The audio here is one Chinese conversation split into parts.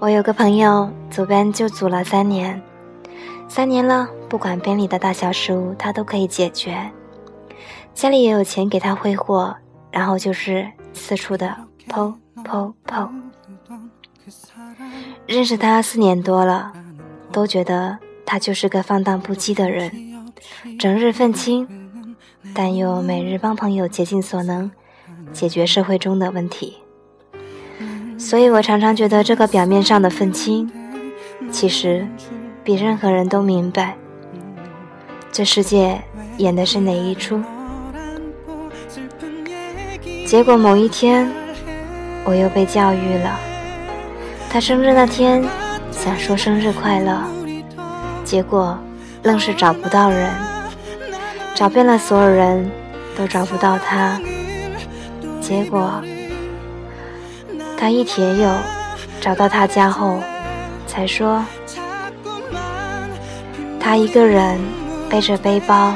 我有个朋友组班就组了三年，三年了，不管编里的大小事务，他都可以解决。家里也有钱给他挥霍，然后就是四处的剖剖剖。认识他四年多了，都觉得他就是个放荡不羁的人，整日愤青，但又每日帮朋友竭尽所能解决社会中的问题。所以我常常觉得，这个表面上的愤青，其实比任何人都明白，这世界演的是哪一出。结果某一天，我又被教育了。他生日那天想说生日快乐，结果愣是找不到人，找遍了所有人都找不到他，结果。他一铁友找到他家后，才说他一个人背着背包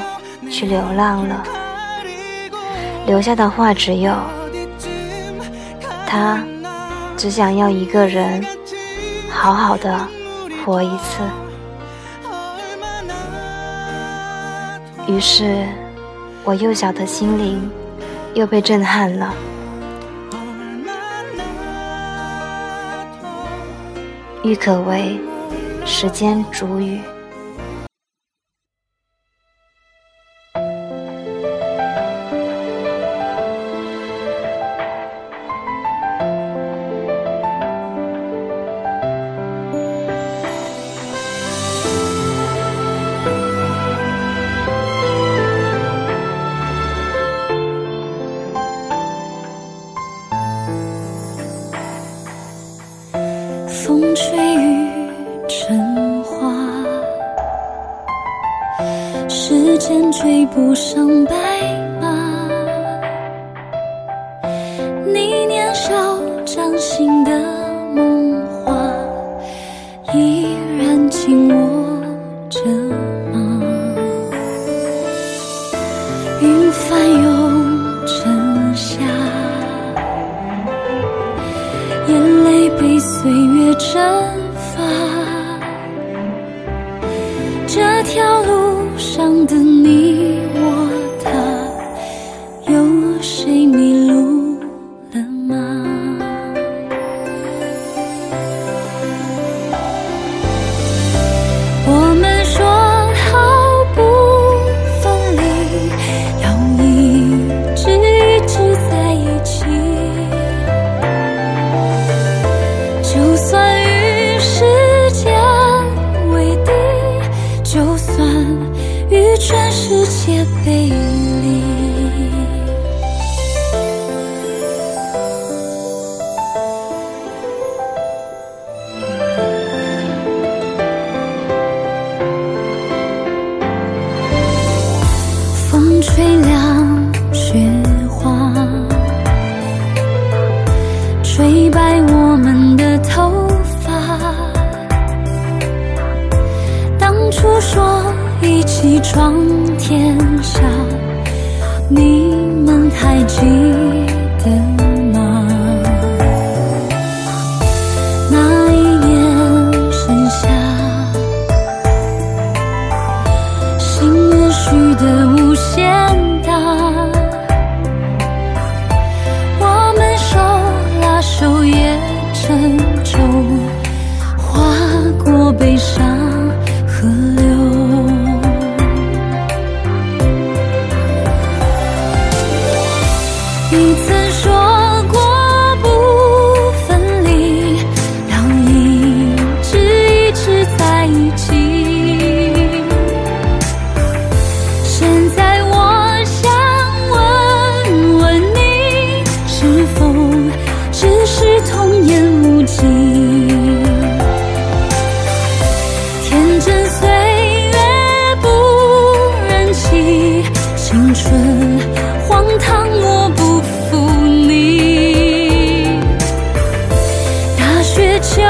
去流浪了，留下的话只有他只想要一个人好好的活一次。于是，我幼小的心灵又被震撼了。郁可唯，时间煮雨。追不上白马，你年少掌心的梦话，依然紧握着吗？云翻涌成夏，眼泪被岁月蒸发，这条路上的你我。世界背离风吹凉雪花吹白我们的头发。当初说闯天下，你们还记得吗？那一年盛夏，心愿许得无限大，我们手拉手也成舟，划过悲伤青春荒唐我不负你。大雪求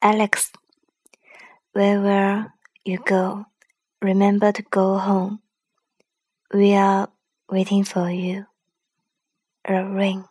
Alex, where will you go? Remember to go home. We are waiting for you. A ring.